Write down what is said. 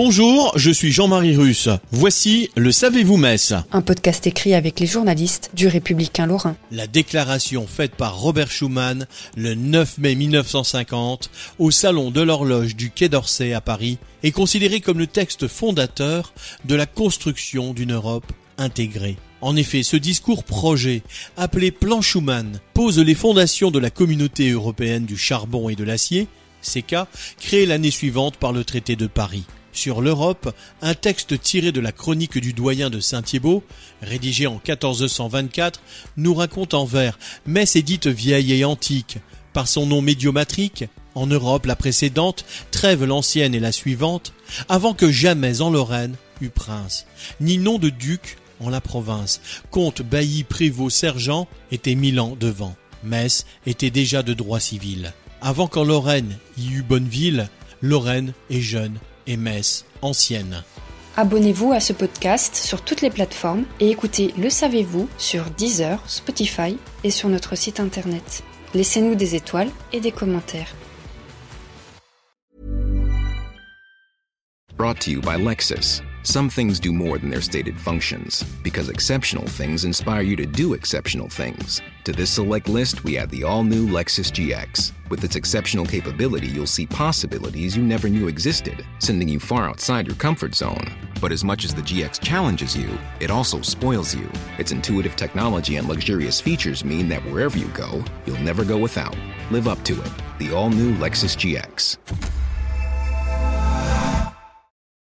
Bonjour, je suis Jean-Marie Russe. Voici le Savez-vous Metz Un podcast écrit avec les journalistes du Républicain Lorrain. La déclaration faite par Robert Schuman le 9 mai 1950 au Salon de l'horloge du Quai d'Orsay à Paris est considérée comme le texte fondateur de la construction d'une Europe intégrée. En effet, ce discours projet, appelé Plan Schuman, pose les fondations de la communauté européenne du charbon et de l'acier, CK, créée l'année suivante par le traité de Paris. Sur l'Europe, un texte tiré de la chronique du doyen de Saint-Thibault, rédigé en 1424, nous raconte en vers Metz est dite vieille et antique. Par son nom médiomatrique, en Europe la précédente, Trêve l'ancienne et la suivante, avant que jamais en Lorraine eût prince, ni nom de duc en la province. Comte, bailli, prévôt, sergent étaient mille ans devant. Metz était déjà de droit civil. Avant qu'en Lorraine y eût bonne ville, Lorraine est jeune et Metz ancienne. Abonnez-vous à ce podcast sur toutes les plateformes et écoutez Le Savez-vous sur Deezer, Spotify et sur notre site internet. Laissez-nous des étoiles et des commentaires. Brought to you by Lexus. Some things do more than their stated functions, because exceptional things inspire you to do exceptional things. To this select list, we add the all new Lexus GX. With its exceptional capability, you'll see possibilities you never knew existed, sending you far outside your comfort zone. But as much as the GX challenges you, it also spoils you. Its intuitive technology and luxurious features mean that wherever you go, you'll never go without. Live up to it. The all new Lexus GX.